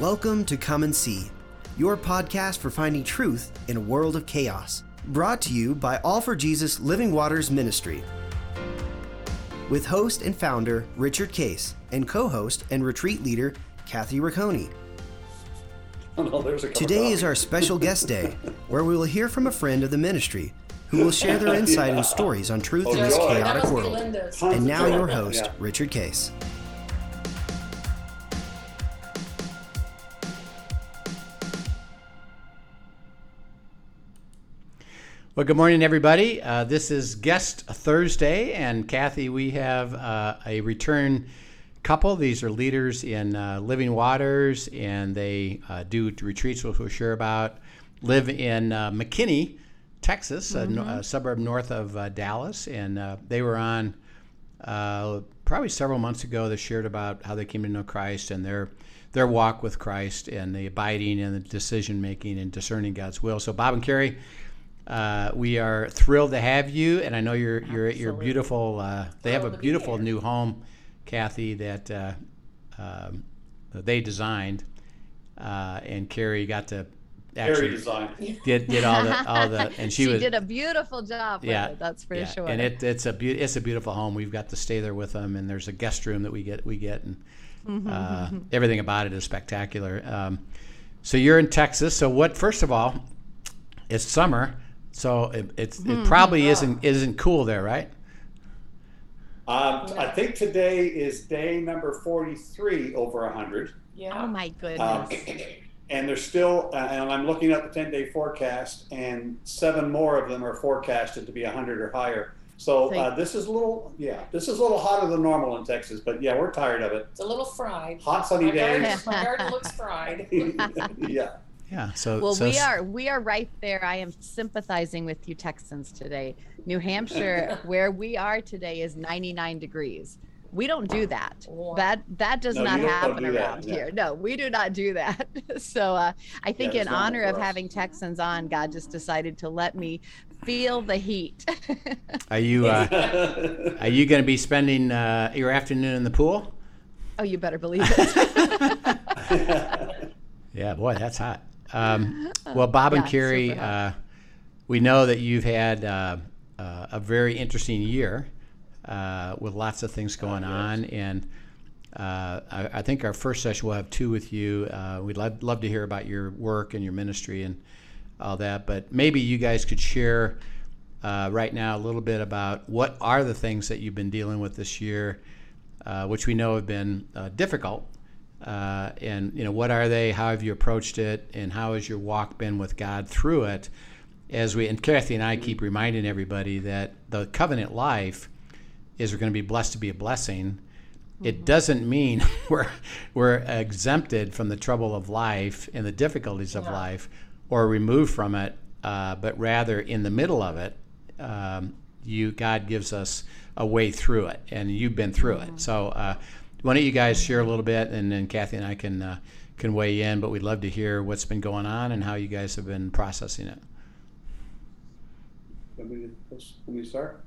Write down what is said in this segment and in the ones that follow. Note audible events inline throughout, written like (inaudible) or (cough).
Welcome to Come and See, your podcast for finding truth in a world of chaos. Brought to you by All for Jesus Living Waters Ministry. With host and founder Richard Case and co host and retreat leader Kathy Ricconi. Oh, there's a cup of Today is our special guest day, where we will hear from a friend of the ministry who will share their (laughs) insight and stories on truth in this Oh, chaotic That must be world. And now your host, Yeah. Richard Case. Well, good morning, everybody. Uh, this is Guest Thursday, and Kathy, we have uh, a return couple. These are leaders in uh, Living Waters, and they uh, do retreats, which we'll share about. Live in uh, McKinney, Texas, a no- a, suburb north of uh, Dallas, and uh, they were on uh, probably several months ago. They shared about how they came to know Christ and their their walk with Christ and the abiding and the decision making and discerning God's will. So, Bob and Carrie. Uh, we are thrilled to have you, and I know you're you're at your Absolutely. beautiful. Uh, they have a Thrilled to be beautiful here. new home, Kathy, that uh, um, that they designed, uh, and Carrie got to Very actually design. (laughs) did did all the (laughs) all the, and she, she, was did a beautiful job with yeah, it, that's for yeah. sure. And it, it's a beau- it's a beautiful home. We've got to stay there with them, and there's a guest room that we get we get, and Mm-hmm, uh, everything about it is spectacular. Um, so you're in Texas. So what? First of all, it's summer, so it, it's Mm-hmm. it probably isn't isn't cool there, right? Um, I think today is day number 43 over 100. Yeah. oh my goodness. Um, (coughs) and there's still, uh, and I'm looking at the 10 day forecast, and seven more of them are forecasted to be 100 or higher. So uh, this is a little, yeah, this is a little hotter than normal in Texas, but yeah, we're tired of it. It's a little fried. Hot sunny My garden, days. my garden looks fried. (laughs) yeah. Yeah. So well, so we are we are right there. I am sympathizing with you Texans today. New Hampshire, (laughs) where we are today, is 99 degrees. We don't do that. That that does No, not happen do around yeah. here. No, we do not do that. (laughs) so uh, I think it's in honor of us. having Texans on, God just decided to let me feel the heat. (laughs) are you uh, are you going to be spending uh, your afternoon in the pool? oh, you better believe it. Yeah, boy, that's hot. Um, (laughs) well, Bob and Carrie, uh, we know that you've had uh, uh, a very interesting year uh, with lots of things going yes. on, and uh, I, I think our first session we'll have two with you. Uh, we'd love, love to hear about your work and your ministry and all that, but maybe you guys could share uh, right now a little bit about what are the things that you've been dealing with this year, uh, which we know have been uh, difficult. Uh, and you know what are they? How have you approached it? And how has your walk been with God through it? As we and Kathy and I keep reminding everybody that the covenant life is we're going to be blessed to be a blessing. It doesn't mean (laughs) we're we're exempted from the trouble of life and the difficulties of No. life, or removed from it, uh, but rather in the middle of it, um, you God gives us a way through it, and you've been through it. So uh, why don't you guys share a little bit, and then Kathy and I can uh, can weigh in. But we'd love to hear what's been going on and how you guys have been processing it. Let me, let me start.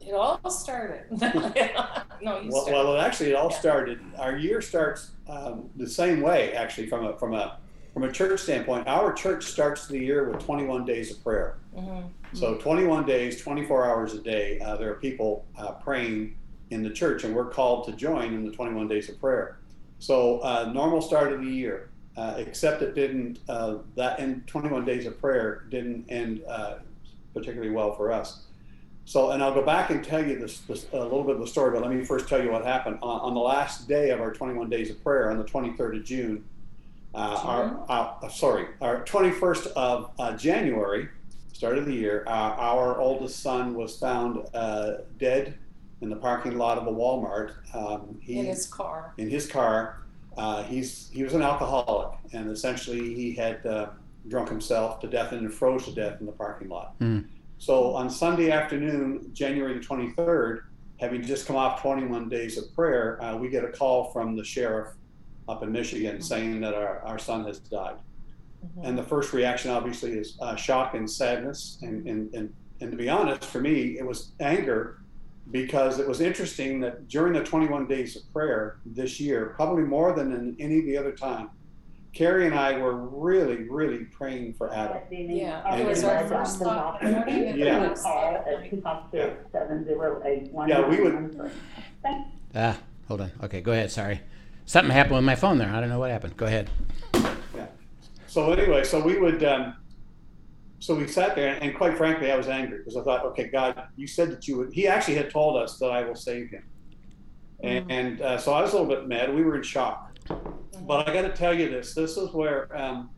It all started. (laughs) (laughs) no, you Well, started. well, actually, it all Yeah. started. Our year starts um, the same way, actually, from a from a from a church standpoint. Our church starts the year with 21 days of prayer. Mhm. So 21 days, 24 hours a day, uh, there are people uh, praying in the church, and we're called to join in the 21 days of prayer. So uh, normal start of the year, uh, except it didn't. Uh, that in 21 days of prayer didn't end uh, particularly well for us. So, and I'll go back and tell you this, this a little bit of the story, but let me first tell you what happened on, on the last day of our 21 days of prayer on the 23rd of June. Uh, our, uh, sorry, our 21st of uh, January, start of the year, uh, our oldest son was found uh, dead in the parking lot of a Walmart. Um, he, In his car. in his car. Uh, he's he was an alcoholic, and essentially he had uh, drunk himself to death and froze to death in the parking lot. Mm. So on Sunday afternoon, January the 23rd, having just come off 21 days of prayer, uh, we get a call from the sheriff up in Michigan saying that our, our son has died. Mhm. And the first reaction, obviously, is uh, shock and sadness. And, and, and, and to be honest, for me, it was anger because it was interesting that during the 21 days of prayer this year, probably more than in any of the other time, Carrie and I were really, really praying for Adam. Yeah, And it was our first thought. morning Yeah. Yeah, we would- Ah, hold on. Okay, go ahead. Sorry. Something happened with my phone there. I don't know what happened. Go ahead. Yeah. So anyway, so we would, um, so we sat there, and quite frankly, I was angry because I thought, okay, God, you said that you would. He actually had told us that I will save him, and, and uh, so I was a little bit mad. We were in shock. But I got to tell you this: this is where um,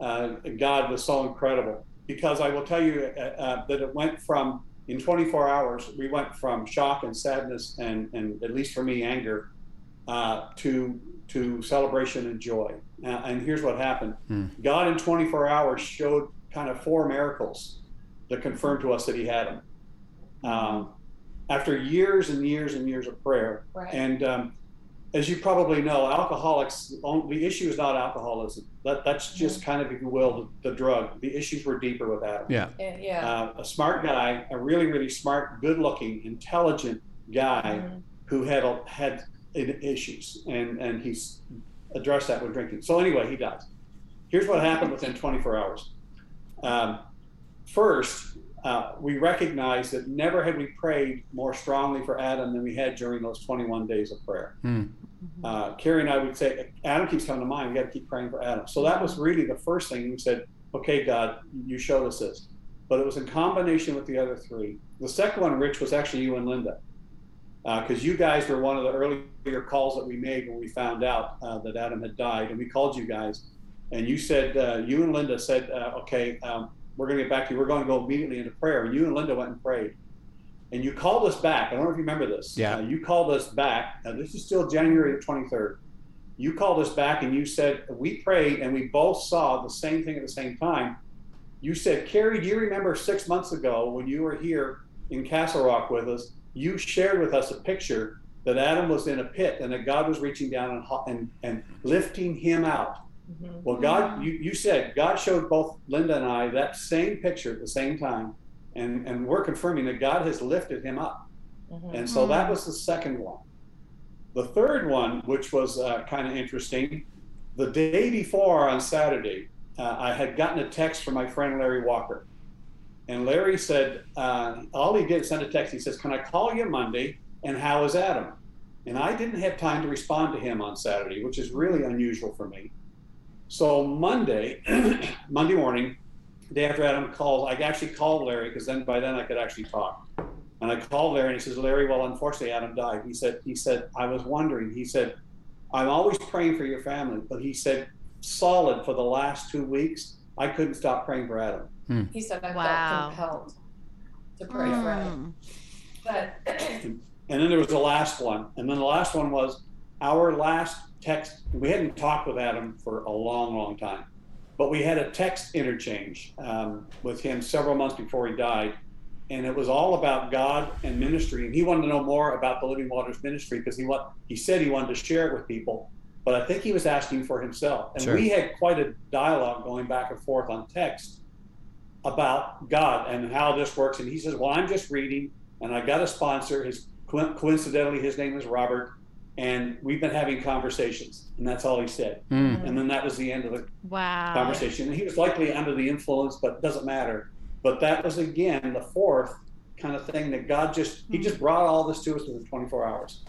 uh, God was so incredible because I will tell you uh, uh, that it went from in 24 hours, we went from shock and sadness and, and at least for me, anger, uh, to to celebration and joy. Uh, and here's what happened: Hmm. God in 24 hours showed kind of four miracles that confirmed to us that He had Him. Um, after years and years and years of prayer, Right. and um, as you probably know, alcoholics, the issue is not alcoholism. That, that's just kind of, if you will, the, the drug. The issues were deeper with Adam. Yeah. Yeah. Uh, a smart guy, a really, really smart, good looking, intelligent guy Mhm. who had a, had issues, and, and he's addressed that with drinking. So, anyway, he dies. Here's what happened within 24 hours. Um, first, uh, we recognized that never had we prayed more strongly for Adam than we had during those 21 days of prayer. Hmm. Uh, Carrie and I would say, Adam keeps coming to mind. We got to keep praying for Adam. So that was really the first thing we said, okay, God, you showed us this. But it was in combination with the other three. The second one, Rich, was actually you and Linda. Because you guys were one of the earlier calls that we made when we found out uh, that Adam had died. And we called you guys. And you said, uh, you and Linda said, uh, okay, um, we're going to get back to you. We're going to go immediately into prayer. And you and Linda went and prayed. And you called us back. I don't know if you remember this. Yeah. Uh, you called us back. Now, this is still January 23rd. You called us back and you said, We prayed and we both saw the same thing at the same time. You said, Carrie, do you remember six months ago when you were here in Castle Rock with us? You shared with us a picture that Adam was in a pit and that God was reaching down and, and, and lifting him out. Mhm. Well, God, you, you said God showed both Linda and I that same picture at the same time, and, and we're confirming that God has lifted him up. Mhm. And so that was the second one. The third one, which was uh, kind of interesting, the day before on Saturday, uh, I had gotten a text from my friend Larry Walker. And Larry said, uh, all he did send a text. He says, Can I call you Monday? And how is Adam? And I didn't have time to respond to him on Saturday, which is really unusual for me. So Monday, (clears throat) Monday morning, day after Adam calls, I actually called Larry because then by then I could actually talk. And I called Larry and he says, Larry, well, unfortunately, Adam died. He said, he said, I was wondering. He said, I'm always praying for your family, but he said, solid for the last two weeks, I couldn't stop praying for Adam. He said, I Wow. felt compelled to pray for Adam. Mm. But And then there was the last one. And then the last one was our last text. We hadn't talked with Adam for a long, long time, but we had a text interchange um, with him several months before he died. And it was all about God and ministry. And he wanted to know more about the Living Waters ministry because he, wa- he said he wanted to share it with people. But I think he was asking for himself. And Sure. we had quite a dialogue going back and forth on text about God and how this works. And he says, Well, I'm just reading, and I got a sponsor. His coincidentally, his name is Robert, and we've been having conversations, and that's all he said. Hmm. And then that was the end of the Wow. conversation. And he was likely under the influence, but it doesn't matter. But that was again the fourth kind of thing that God just He just brought all this to us within 24 hours.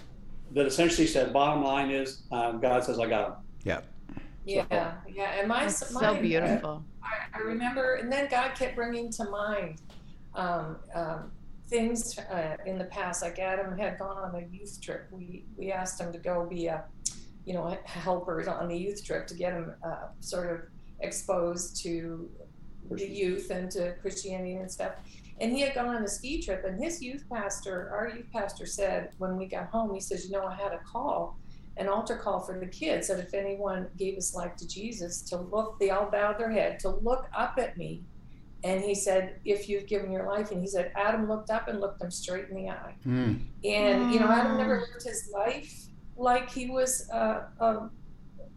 That essentially said, bottom line is, uh, God says, I got him. Yeah. yeah, yeah. And my, That's my so beautiful. I, I remember, and then God kept bringing to mind um, um, things uh, in the past. Like Adam had gone on a youth trip. We we asked him to go be a, you know, a helper on the youth trip to get him uh, sort of exposed to the youth and to Christianity and stuff. And he had gone on a ski trip, and his youth pastor, our youth pastor, said when we got home, he says, "You know, I had a call." An altar call for the kids that if anyone gave his life to Jesus, to look, they all bowed their head, to look up at me. And he said, If you've given your life, and he said, Adam looked up and looked them straight in the eye. Hmm. And, you know, Adam Mm. never lived his life like he was, uh, um,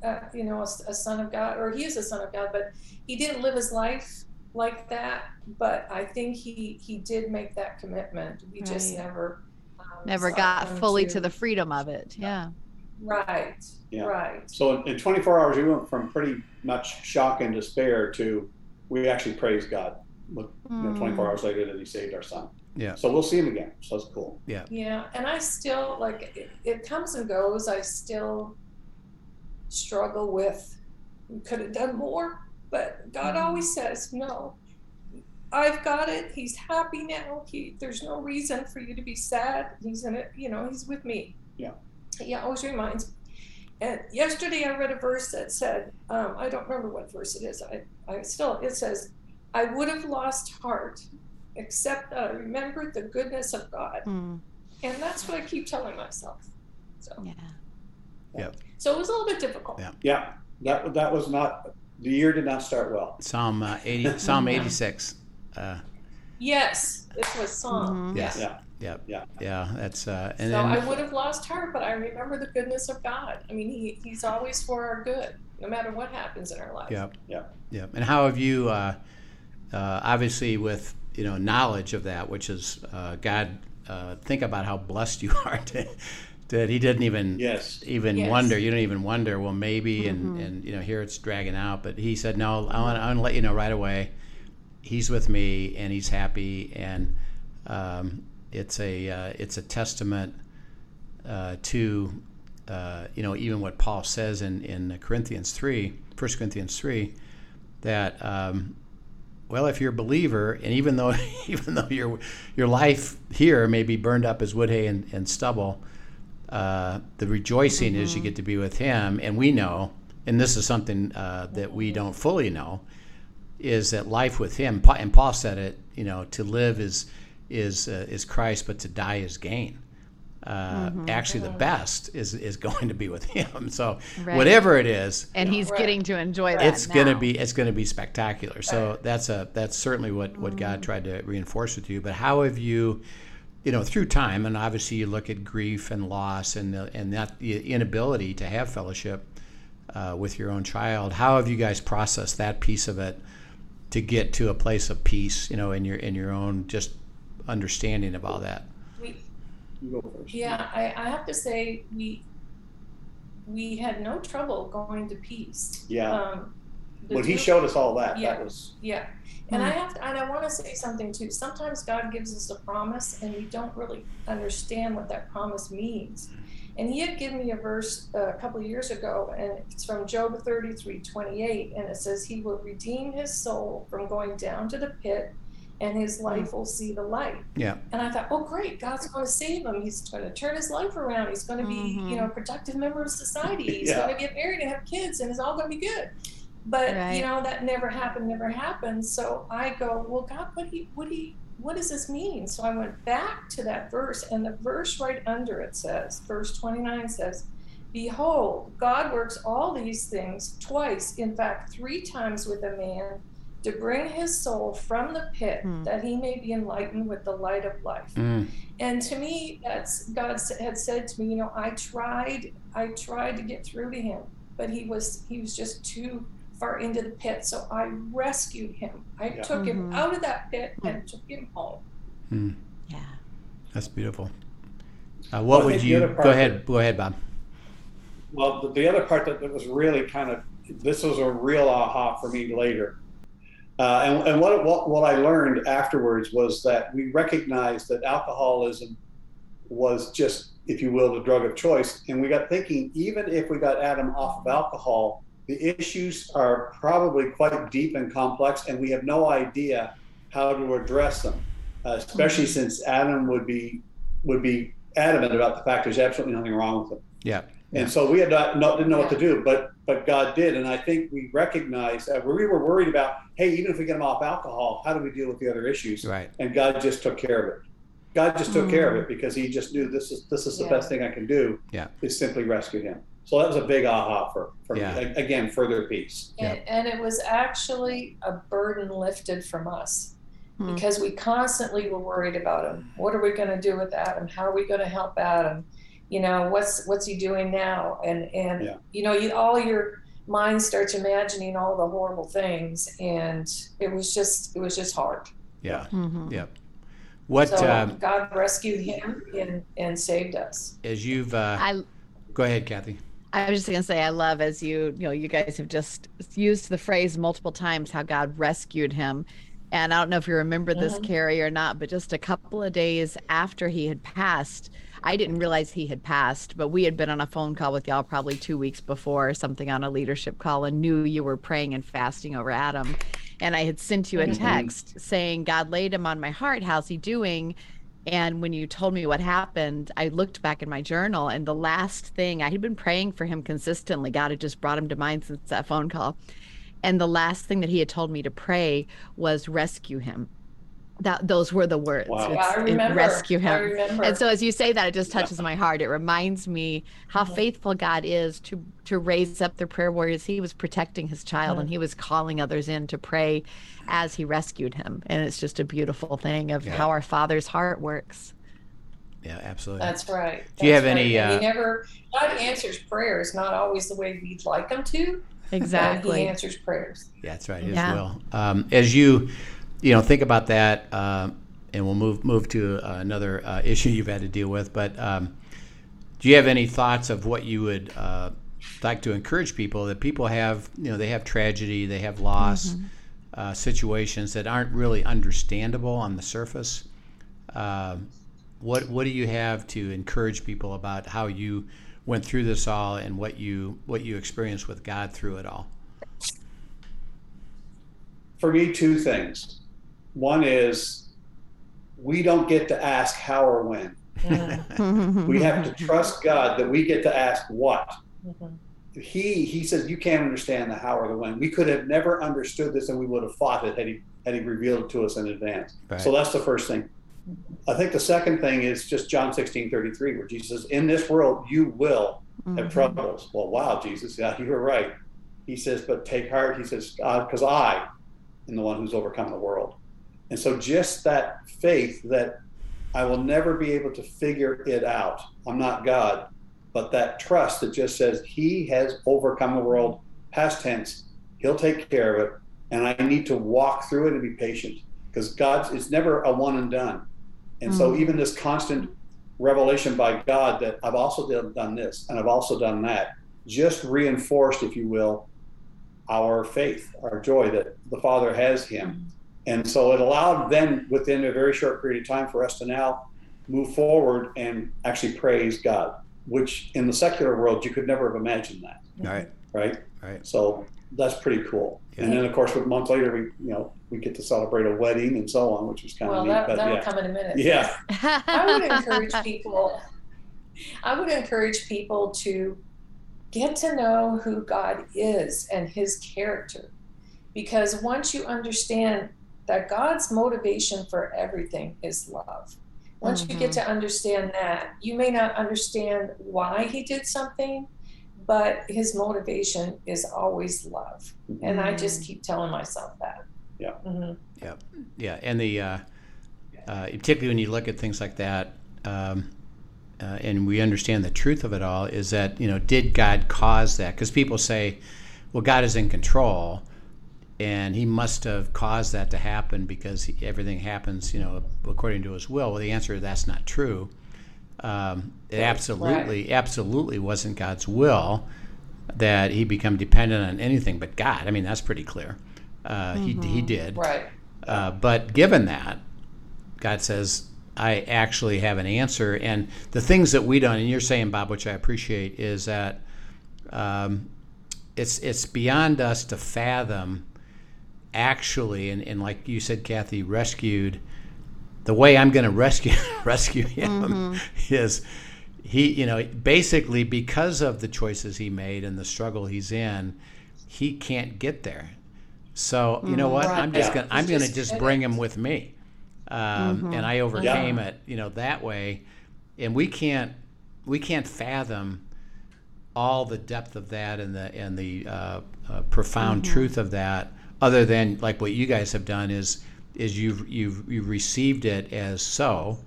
uh, you know, a, a son of God, or he is a son of God, but he didn't live his life like that. But I think he, he did make that commitment. We just never. Um, Never got fully to the freedom of it. Yeah. Right. Yeah. Right. So in, in 24 hours, we went from pretty much shock and despair to we actually praised God. Look, you know, hmm. 24 hours later that He saved our son. Yeah. So we'll see him again. So that's cool. Yeah, Yeah, and I still like it, it comes and goes. I still struggle with could have done more, but God mm-hmm. always says no. I've got it. He's happy now. He there's no reason for you to be sad. He's in it. You know, he's with me. Yeah. He always reminds me. And yesterday I read a verse that said, um, I don't remember what verse it is. I, I still it says, I would have lost heart, except that I remembered the goodness of God. Mm, And that's what I keep telling myself. So, yeah. so it was a little bit difficult. Yeah. Yeah. That that was not the year did not start well. Psalm uh, 80, Psalm 86. Uh, Yes, this was Psalm. Mhm. yes. Yeah. Yep. Yeah. Yeah. That's uh, and so then I would have lost heart, but I remember the goodness of God. I mean, he, He's always for our good, no matter what happens in our life. Yep. Yep. Yep. And how have you, uh, uh, obviously, with you know knowledge of that, which is uh, God, uh, think about how blessed you (laughs) are to, that He didn't even Yes. even Yes. wonder. You don't even wonder. Well, maybe, and and you know here it's dragging out, but He said no. I want, I want to let you know right away. He's with me, and He's happy, and um, it's a uh, it's a testament uh, to uh, you know even what Paul says in in Corinthians three, 1 Corinthians three, that um, well if you're a believer, and even though (laughs) even though your your life here may be burned up as wood hay and, and stubble, uh, the rejoicing is you get to be with Him, and we know, and this is something uh, that we don't fully know, is that life with Him. And Paul said it, you know, to live is is uh, is Christ, but to die is gain. Uh, Actually, the best is is going to be with Him. So Right. whatever it is, And he's Right. getting to enjoy that. it's gonna be it's gonna be spectacular. So that's a that's certainly what what God tried to reinforce with you. But how have you, you know, through time, and obviously you look at grief and loss and the, and that the inability to have fellowship uh, with your own child. How have you guys processed that piece of it to get to a place of peace? You know, in your in your own just understanding of all that. We, You go first. yeah, I, I have to say we we had no trouble going to peace. Yeah. Um, the When he showed us all that, Yeah. that was Yeah, and I have to, and I want to say something too. Sometimes God gives us a promise, and we don't really understand what that promise means. And He had given me a verse uh, a couple of years ago, and it's from Job thirty-three twenty-eight, and it says, "He will redeem his soul from going down to the pit, and his life will see the light." Yeah. And I thought, oh, great, God's going to save him. He's going to turn his life around. He's going to be, Mhm. you know, a productive member of society. (laughs) He's Yeah. going to get married and have kids, and it's all going to be good. But Right. you know that never happened, never happened. So I go, well, God, what do you, what do you, what does this mean? So I went back to that verse, and the verse right under it says, verse 29 says, Behold, God works all these things twice, in fact, three times with a man to bring his soul from the pit Hmm. that he may be enlightened with the light of life. Mm. And to me, that's God had said to me, you know, I tried, I tried to get through to him, but he was, he was just too far into the pit. So I rescued him. I Yeah. took him Mhm. out of that pit and took him home. Yeah. That's beautiful. Uh, what I would you other part go that- ahead? Go ahead, Bob. Well, the, the other part that, that was really kind of this was a real aha for me later. Uh, and and what, what what I learned afterwards was that we recognized that alcoholism was just, if you will, the drug of choice. And we got thinking, even if we got Adam off of alcohol, the issues are probably quite deep and complex, and we have no idea how to address them. Uh, especially since Adam would be would be adamant about the fact there's absolutely nothing wrong with him. Yeah. And so we had not, not didn't know what to do, but but God did, and I think we recognized that we were worried about, hey, even if we get him off alcohol, how do we deal with the other issues? Right. And God just took care of it. God just took care of Mm. it because He just knew this is this is the Yeah. best thing I can do. Yeah. Is simply rescue him. So that was a big aha for for Yeah. me. Again, further peace. And, and it was actually a burden lifted from us Hmm. because we constantly were worried about him. What are we going to do with Adam? How are we going to help Adam? You know, what's what's he doing now? And and Yeah. you know, you all your mind starts imagining all the horrible things, and it was just it was just hard. Yeah. Mhm. Yep. What so um, God rescued him and and saved us. as you've uh, I Go ahead, Kathy. I was just gonna say I love as you you know you guys have just used the phrase multiple times how God rescued him. And I don't know if you remember this, Mhm. Carrie, or not, but just a couple of days after he had passed, I didn't realize he had passed, but we had been on a phone call with y'all probably two weeks before or something on a leadership call and knew you were praying and fasting over Adam. And I had sent you a Mhm. text saying, God laid him on my heart. How's he doing? And when you told me what happened, I looked back in my journal, and the last thing I had been praying for him consistently. God had just brought him to mind since that phone call. And the last thing that he had told me to pray was rescue him. That those were the words. Wow. Yeah, I remember. rescue I him. remember. And so as you say that, it just touches my heart. It reminds me how Mhm. faithful God is to to raise up the prayer warriors. He was protecting his child and he was calling others in to pray as he rescued him. And it's just a beautiful thing of Yeah. how our Father's heart works. Yeah, absolutely. That's right. Do you have right. any, And uh, he never God answers prayers, not always the way we'd like him to. Exactly. He answers prayers. Yeah, that's right. His Yeah. will. Um, as you, you know, think about that, um, and we'll move move to uh, another uh, (laughs) issue you've had to deal with. But um, do you have any thoughts of what you would uh, like to encourage people that people have, you know, they have tragedy, they have loss, uh, situations that aren't really understandable on the surface. Um, what what do you have to encourage people about how you went through this all and what you what you experienced with God through it all? For me, two things. One is we don't get to ask how or when. We have to trust God that we get to ask what. mhm. He he says you can't understand the how or the when. We could have never understood this, and we would have fought it had he had he revealed it to us in advance. Right. So that's the first thing. I think the second thing is just John 16, 33, where Jesus says, In this world you will have Mhm. troubles. Well, wow, Jesus, yeah, you were right. He says, But take heart, he says, because I am the one who's overcome the world. And so just that faith that I will never be able to figure it out. I'm not God, but that trust that just says He has overcome the world, past tense, He'll take care of it. And I need to walk through it and be patient because God's, it's never a one and done. And so Mhm. even this constant revelation by God that I've also done, done this and I've also done that, just reinforced, if you will, our faith, our joy that the Father has Him. And so it allowed then, within a very short period of time, for us to now move forward and actually praise God, which in the secular world, you could never have imagined that, Right. right? Right. So that's pretty cool. And then, of course, a month later, we you know we get to celebrate a wedding and so on, which was kind Well, of neat. that, but that'll yeah, come in a minute. yeah, (laughs) I would encourage people. I would encourage people to get to know who God is and His character, because once you understand that God's motivation for everything is love, once you get to understand that, you may not understand why He did something, but His motivation is always love, and I just keep telling myself that. Yeah. Mhm. Yeah, and the uh, uh, particularly when you look at things like that, um, uh, and we understand the truth of it all, is that you know, did God cause that? Because people say, well, God is in control, and He must have caused that to happen because he, everything happens, you know, according to His will. Well, the answer is that's not true. Um, it absolutely, absolutely wasn't God's will that He become dependent on anything but God. I mean, that's pretty clear. Uh, he, he did. Right. Uh, but given that, God says, I actually have an answer. And the things that we don't, and you're saying, Bob, which I appreciate, is that um, it's it's beyond us to fathom actually, and, and like you said, Kathy, rescued. The way I'm going to rescue (laughs) rescue him is he, you know, basically because of the choices he made and the struggle he's in, he can't get there. So you know what? Right. I'm just Yeah. gonna I'm He's gonna just just bring him with me, um, and I overcame it. You know that way, and we can't we can't fathom all the depth of that and the and the uh, uh, profound truth of that. Other than like what you guys have done is is you've you've you've received it as so,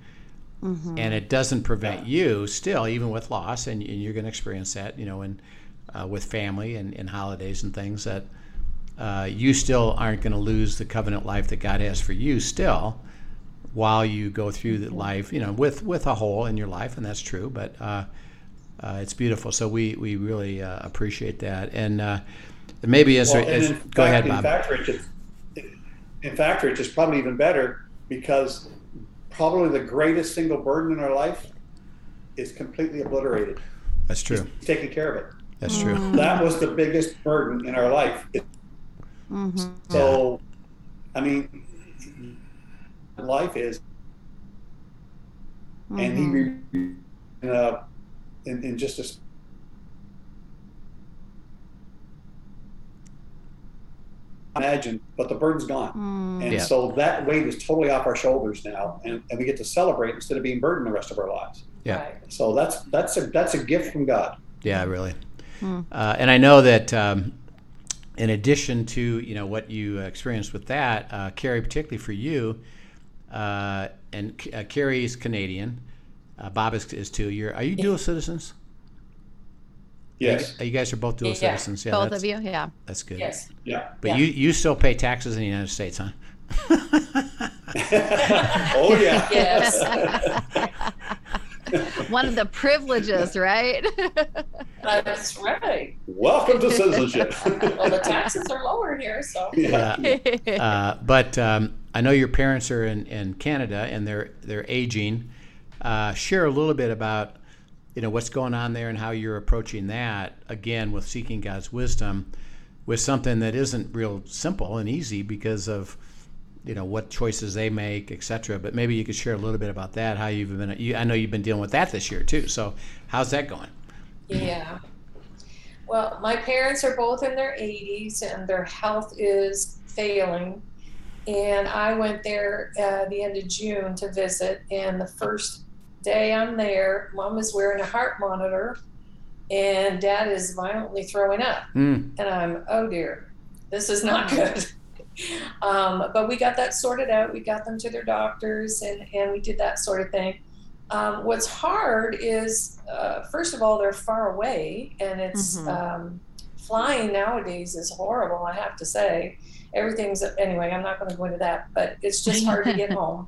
and it doesn't prevent you still even with loss, and, and you're going to experience that. You know, and uh, with family and, and holidays and things that uh, you still aren't going to lose the covenant life that God has for you still while you go through the life, you know, with with a hole in your life, and that's true. But uh, uh, it's beautiful. So we we really uh, appreciate that. And uh, maybe as, Well, as and in go ahead, fact, Bob. In fact, Rich, it's, in fact, Rich, it's probably even better because probably the greatest single burden in our life is completely obliterated. That's true. He's taking care of it. That's true. That was the biggest burden in our life. Mm-hmm. So, I mean, life is, and he, uh, in, in just a s- imagine, but the burden's gone. And Yeah. so that weight is totally off our shoulders now, and, and we get to celebrate instead of being burdened the rest of our lives. Yeah. Right. So that's that's a that's a gift from God. Yeah, really. Hmm. Uh, and I know that um, in addition to you know what you experienced with that, uh, Carrie, particularly for you, uh, and uh, Carrie's Canadian, uh, Bob is, is too. You're are you dual citizens? Yes. You, you guys are both dual Yeah. citizens. Yeah, Both that's, of you, yeah. That's good. Yes. Yeah. But Yeah. you you still pay taxes in the United States, huh? (laughs) oh yeah. (laughs) Yes. (laughs) One of the privileges, right? That's right. Welcome to citizenship. Well, the taxes are lower here, so. yeah. uh, but um, I know your parents are in, in Canada and they're they're aging. Uh, share a little bit about you know what's going on there and how you're approaching that again with seeking God's wisdom with something that isn't real simple and easy because of you know what choices they make, etc. But maybe you could share a little bit about that. How you've been. You, I know you've been dealing with that this year too. So how's that going? Yeah. Well, my parents are both in their 80s and their health is failing. And I went there uh, the end of June to visit. And the first day I'm there, mom is wearing a heart monitor and dad is violently throwing up. Mm, And I'm, oh dear, this is not good. (laughs) um, but we got that sorted out. We got them to their doctors and, and we did that sort of thing. Um, what's hard is, uh, first of all, they're far away, and it's Mhm. um, flying nowadays is horrible. I have to say, everything's anyway. I'm not going to go into that, but it's just hard to get (laughs) home.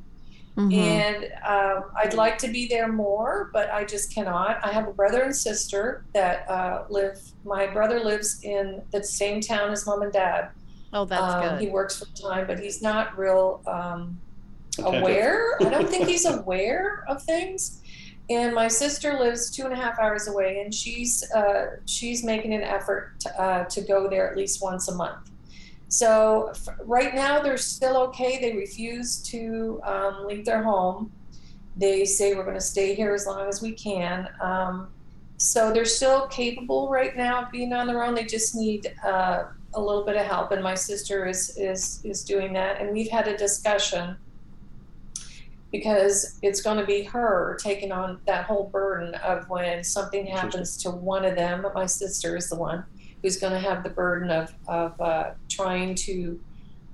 Mhm. And um, I'd like to be there more, but I just cannot. I have a brother and sister that uh, live. My brother lives in the same town as mom and dad. Oh, that's um, He works full time, but he's not real um, aware. I don't think he's (laughs) aware of things. And my sister lives two and a half hours away, and she's uh, she's making an effort to, uh, to go there at least once a month. So f- right now they're still okay. They refuse to um, leave their home. They say we're going to stay here as long as we can. Um, so they're still capable right now of being on their own. They just need uh, a little bit of help, and my sister is is is doing that. And we've had a discussion because it's going to be her taking on that whole burden of when something happens to one of them. My sister is the one who's going to have the burden of of uh, trying to,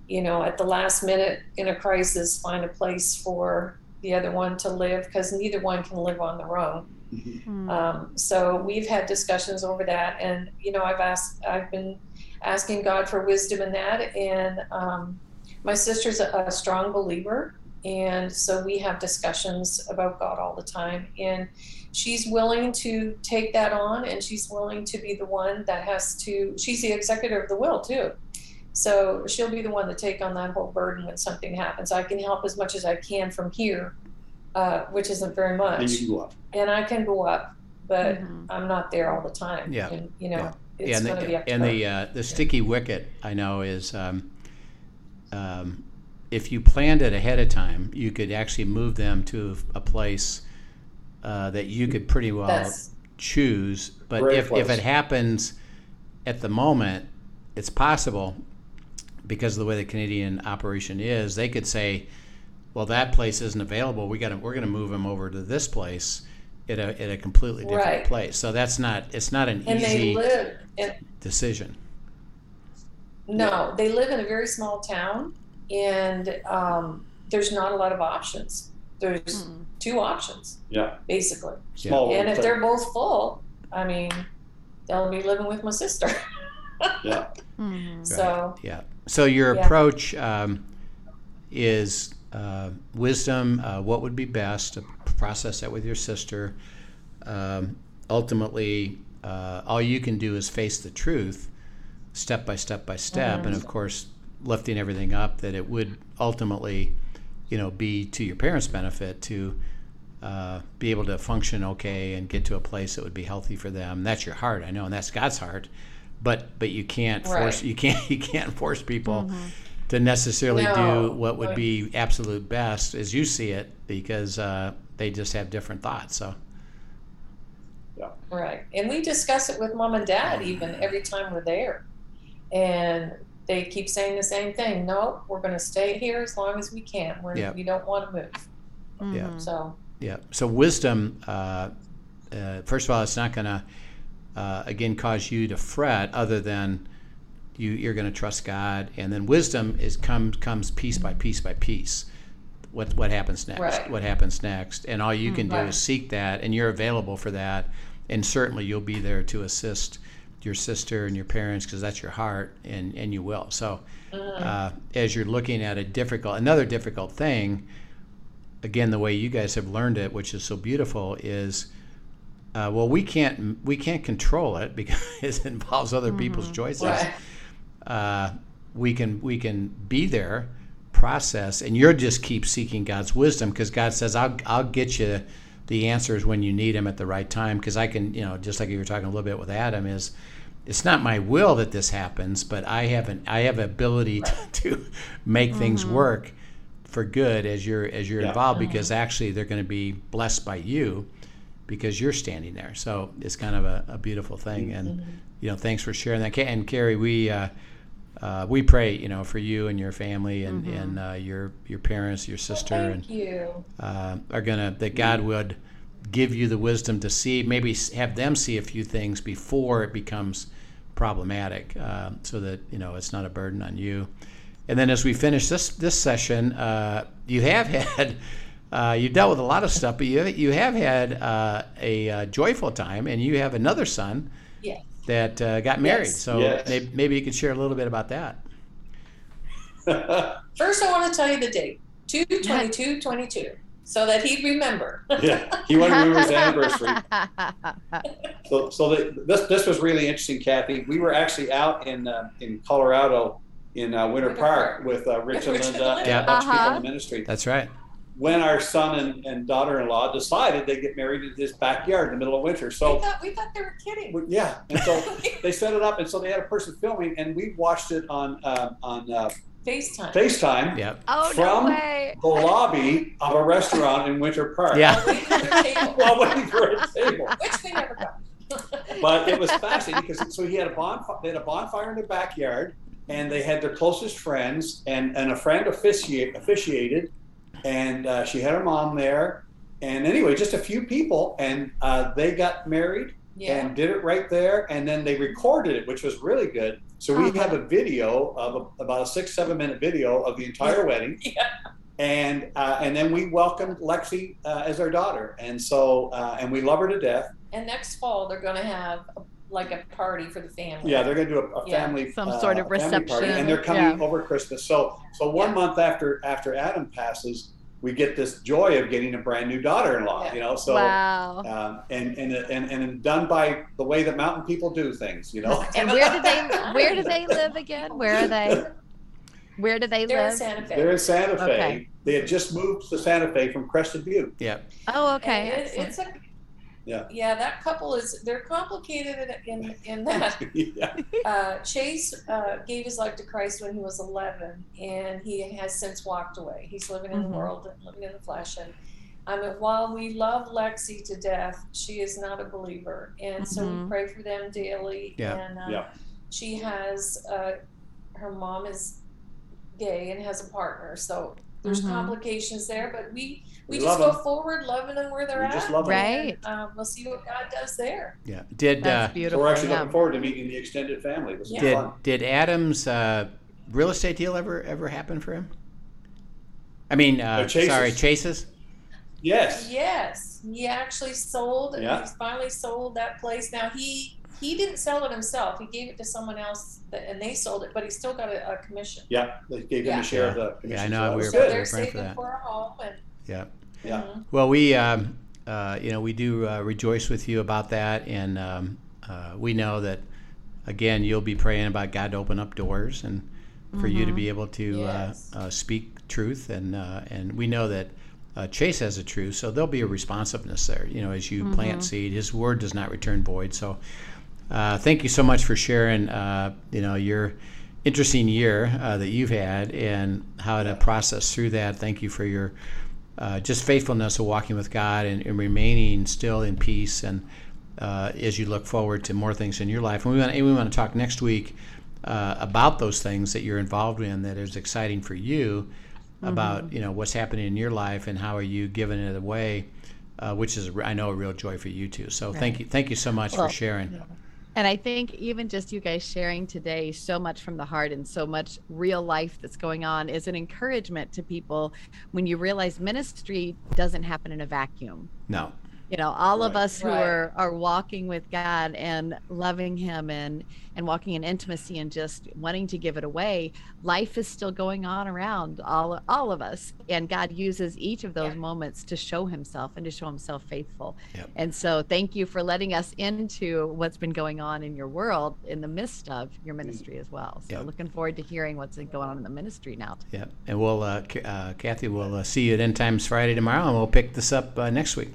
you know, at the last minute in a crisis, find a place for the other one to live because neither one can live on their own. Mhm. Hmm. Um, so we've had discussions over that, and you know, I've asked, I've been asking God for wisdom in that, and um, my sister's a, a strong believer, and so we have discussions about God all the time, and she's willing to take that on, and she's willing to be the one that has to. She's the executor of the will too. So she'll be the one to take on that whole burden when something happens. I can help as much as I can from here, uh, which isn't very much And you can go up. and I can go up, but Mhm. I'm not there all the time. Yeah. And, you know, Yeah. it's yeah, and going to be up the, to and the uh, the sticky wicket I know is um, um, if you planned it ahead of time, you could actually move them to a place uh, that you could pretty well That's choose. But if, if it happens at the moment, it's possible because of the way the Canadian operation is. They could say, "Well, that place isn't available. We got to we're going to move them over to this place." At a, at a completely different Right. place, so that's not it's not an and easy in, decision. no, they live in a very small town and um, there's not a lot of options. There's Mm. two options, Yeah. basically. Small. and if little they're both full, I mean, they'll be living with my sister. (laughs) Yeah. Mhm. so, Yeah. So your Yeah. approach um, is uh, wisdom. Uh, what would be best to process that with your sister, um, ultimately, uh, all you can do is face the truth, step by step by step, and of course, lifting everything up that it would ultimately, you know, be to your parents' benefit to uh, be able to function okay and get to a place that would be healthy for them. That's your heart, I know, and that's God's heart. But but you can't force you can't (laughs) you can't force people to necessarily do what would be absolute best as you see it because uh, they just have different thoughts. So Right. And we discuss it with mom and dad even every time we're there. And they keep saying the same thing. No, we're going to stay here as long as we can. We're, Yep. We don't want to move. Yeah. Mhm. So, Yeah. So wisdom, uh, uh, first of all, it's not going to uh, again cause you to fret, other than you you're going to trust God, and then wisdom is comes comes piece by piece by piece. What what happens next? Right. What happens next? And all you can do Right. is seek that, and you're available for that, and certainly you'll be there to assist your sister and your parents because that's your heart, and and you will. So. Uh, as you're looking at a difficult, another difficult thing, again the way you guys have learned it which is so beautiful is uh, well we can't we can't control it (laughs) because it involves other people's choices right. uh, we can we can be there process and you're just keep seeking god's wisdom because god says i'll i'll get you the answers when you need them at the right time because i can you know just like you were talking a little bit with adam is it's not my will that this happens but i have an i have ability to, (laughs) to make things mm-hmm. work for good as you're as you're Yeah. involved mm-hmm. because actually they're going to be blessed by you because you're standing there. So it's kind of a, a beautiful thing. And mm-hmm. you know, thanks for sharing that. And Carrie, we uh, uh, we pray, you know, for you and your family and and uh, your your parents, your sister, and Thank you. uh, are gonna that God would give you the wisdom to see, maybe have them see a few things before it becomes problematic, uh, so that you know it's not a burden on you. And then as we finish this this session, uh, you have (laughs) had. Uh, you dealt with a lot of stuff, but you you have had uh, a joyful time, and you have another son Yes. That uh, got married. Yes. So Yes. maybe, maybe you could share a little bit about that. (laughs) First, I want to tell you the date 2 22 22 so that he'd remember. yeah, he wanted to remember his anniversary. (laughs) So, so the, this this was really interesting, Kathy. We were actually out in uh, in Colorado in uh, Winter Winter Park Park. with uh, Rich and Rich and Linda and Linda. a bunch of people Uh-huh. in the ministry. That's right. When our son and, and daughter-in-law decided they'd get married in his backyard in the middle of winter, we, so thought, we thought they were kidding. we- yeah, and so (laughs) they set it up, and so they had a person filming, and we watched it on uh, on uh, FaceTime. FaceTime, Yep. oh From- no way! the lobby of a restaurant in Winter Park. Yeah. (laughs) Waiting for While waiting for a table. which they never got. (laughs) but it was fascinating because so he had a bonfire. They had a bonfire in the backyard, and they had their closest friends, and and a friend officiate, officiated, and uh, she had her mom there, and anyway, just a few people, and uh, they got married yeah. and did it right there, and then they recorded it, which was really good. So we Uh-huh. have a video of a, about a six seven minute video of the entire (laughs) wedding. Yeah. And uh, and then we welcomed Lexi uh, as our daughter, and so uh, and we love her to death. And next fall, they're going to have a, like a party for the family. Yeah, they're going to do a, a Yeah. family Some uh, sort of family party, reception, and they're coming yeah. over Christmas. So so one Yeah. month after after Adam passes, we get this joy of getting a brand new daughter-in-law. Yeah. You know, so wow. um, and, and and and done by the way that mountain people do things. You know, (laughs) And where do they where do they live again? Where are they? Where do they They're in live? Santa Fe. they're in Santa Fe. Okay. They had just moved to Santa Fe from Crested Butte. Yep. Oh, okay. It- it's a, Yeah. yeah, that couple is they're complicated in in, in that (laughs) yeah. uh, Chase uh, gave his life to Christ when he was 11, and he has since walked away. He's living in Mhm. the world and living in the flesh. And I mean, while we love Lexi to death, she is not a believer, and so we Mhm. pray for them daily. Yeah. And uh, Yeah. she has uh, her mom is gay and has a partner, so there's Mhm. complications there. But we we, We just go them. forward, loving them where they're We at. just love them. Right. And, um, we'll see what God does there. Yeah. Did uh, That's So beautiful. we're actually yeah. looking forward to meeting the extended family. This is Yeah. did fun. did Adam's uh, real estate deal ever ever happen for him? I mean, uh, Uh, Chase's. sorry, Chase's. Yes. Yes, he actually sold. Yeah. He's finally sold that place. Now he he didn't sell it himself. He gave it to someone else, that, and they sold it. But he still got a, a commission. Yeah. They gave him Yeah. a share of Yeah. the Yeah, I know, so that we was were So good. they're praying for saving that. for a home, and Yeah. Yeah. Mhm. Well, we um, uh, you know, we do uh, rejoice with you about that, and um, uh, we know that again, you'll be praying about God to open up doors and for you to be able to Yes. uh, uh, speak truth, and uh, and we know that. Uh, Chase has a truth, so there'll be a responsiveness there. You know, as you plant seed, His word does not return void. So, uh, thank you so much for sharing. Uh, you know your interesting year uh, that you've had and how to process through that. Thank you for your uh, just faithfulness of walking with God and, and remaining still in peace and uh, as you look forward to more things in your life. And we want, we want to talk next week uh, about those things that you're involved in that is exciting for you about you know what's happening in your life and how are you giving it away, uh, which is I know a real joy for you too. So thank you thank you so much Well, for sharing. And I think even just you guys sharing today so much from the heart and so much real life that's going on is an encouragement to people when you realize ministry doesn't happen in a vacuum. No, You know, all of us who Right. are are walking with God and loving him and and walking in intimacy and just wanting to give it away, life is still going on around all all of us. And God uses each of those Yeah. moments to show himself and to show himself faithful. Yep. And so thank you for letting us into what's been going on in your world in the midst of your ministry as well. So Yep. looking forward to hearing what's going on in the ministry now. yeah, and we'll uh, K- uh, Kathy will uh, see you at End Times Friday tomorrow, and we'll pick this up uh, next week.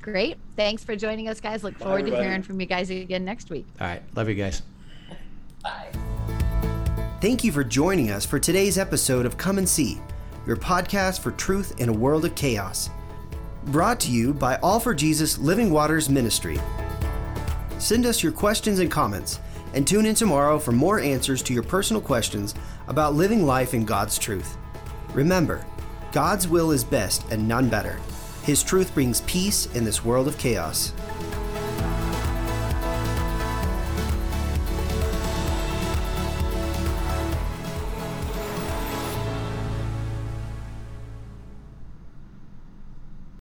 Great. Thanks for joining us guys. Look forward to hearing from you guys again next week. All right, love you guys. Bye. Thank you for joining us for today's episode of Come and See, your podcast for truth in a world of chaos. Brought to you by All for Jesus Living Waters Ministry. Send us your questions and comments, and tune in tomorrow for more answers to your personal questions about living life in God's truth. Remember, God's will is best and none better. His truth brings peace in this world of chaos.